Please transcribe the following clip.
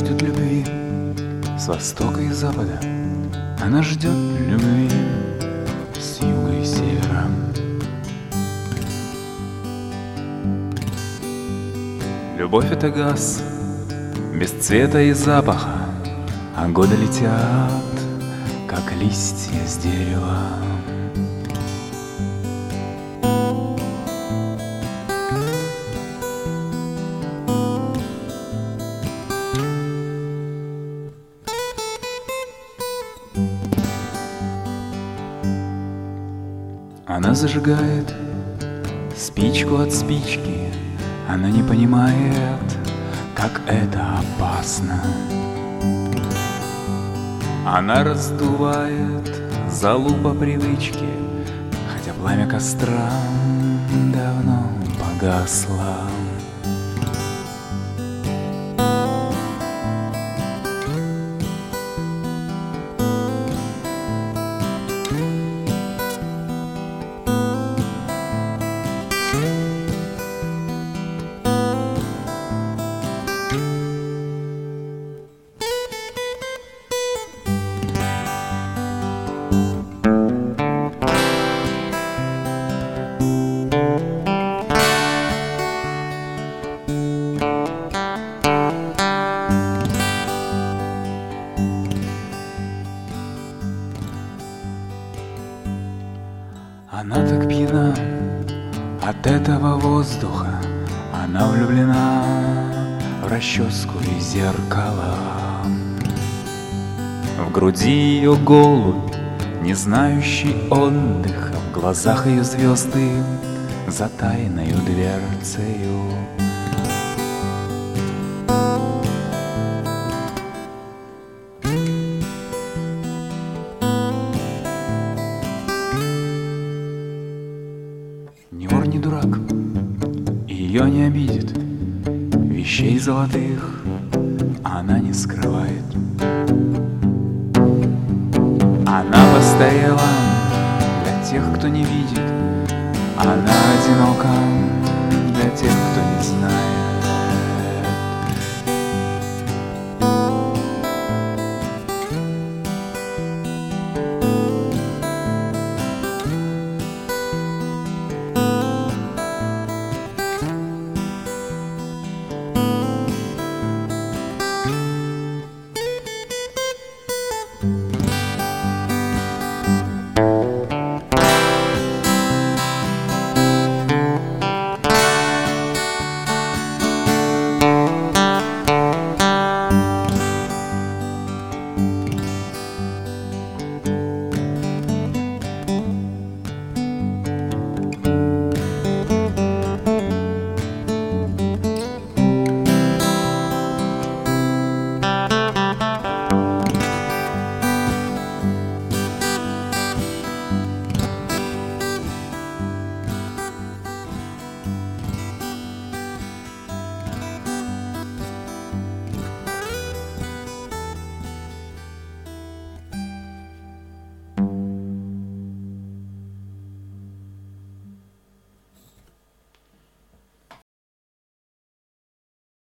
ждет любви с востока и запада. Она ждет любви с юга и севера. Любовь — это газ, без цвета и запаха, А годы летят, как листья с дерева. Она зажигает спичку от спички, Она не понимает, как это опасно. Она раздувает залу по привычке, Хотя пламя костра давно погасло. Она так пьяна от этого воздуха, Она влюблена в расческу и зеркало. В груди ее голубь, не знающий отдыха, В глазах ее звезды за тайною дверцею. ее не обидит. Вещей золотых она не скрывает. Она постарела для тех, кто не видит. Она одинока для тех, кто не знает.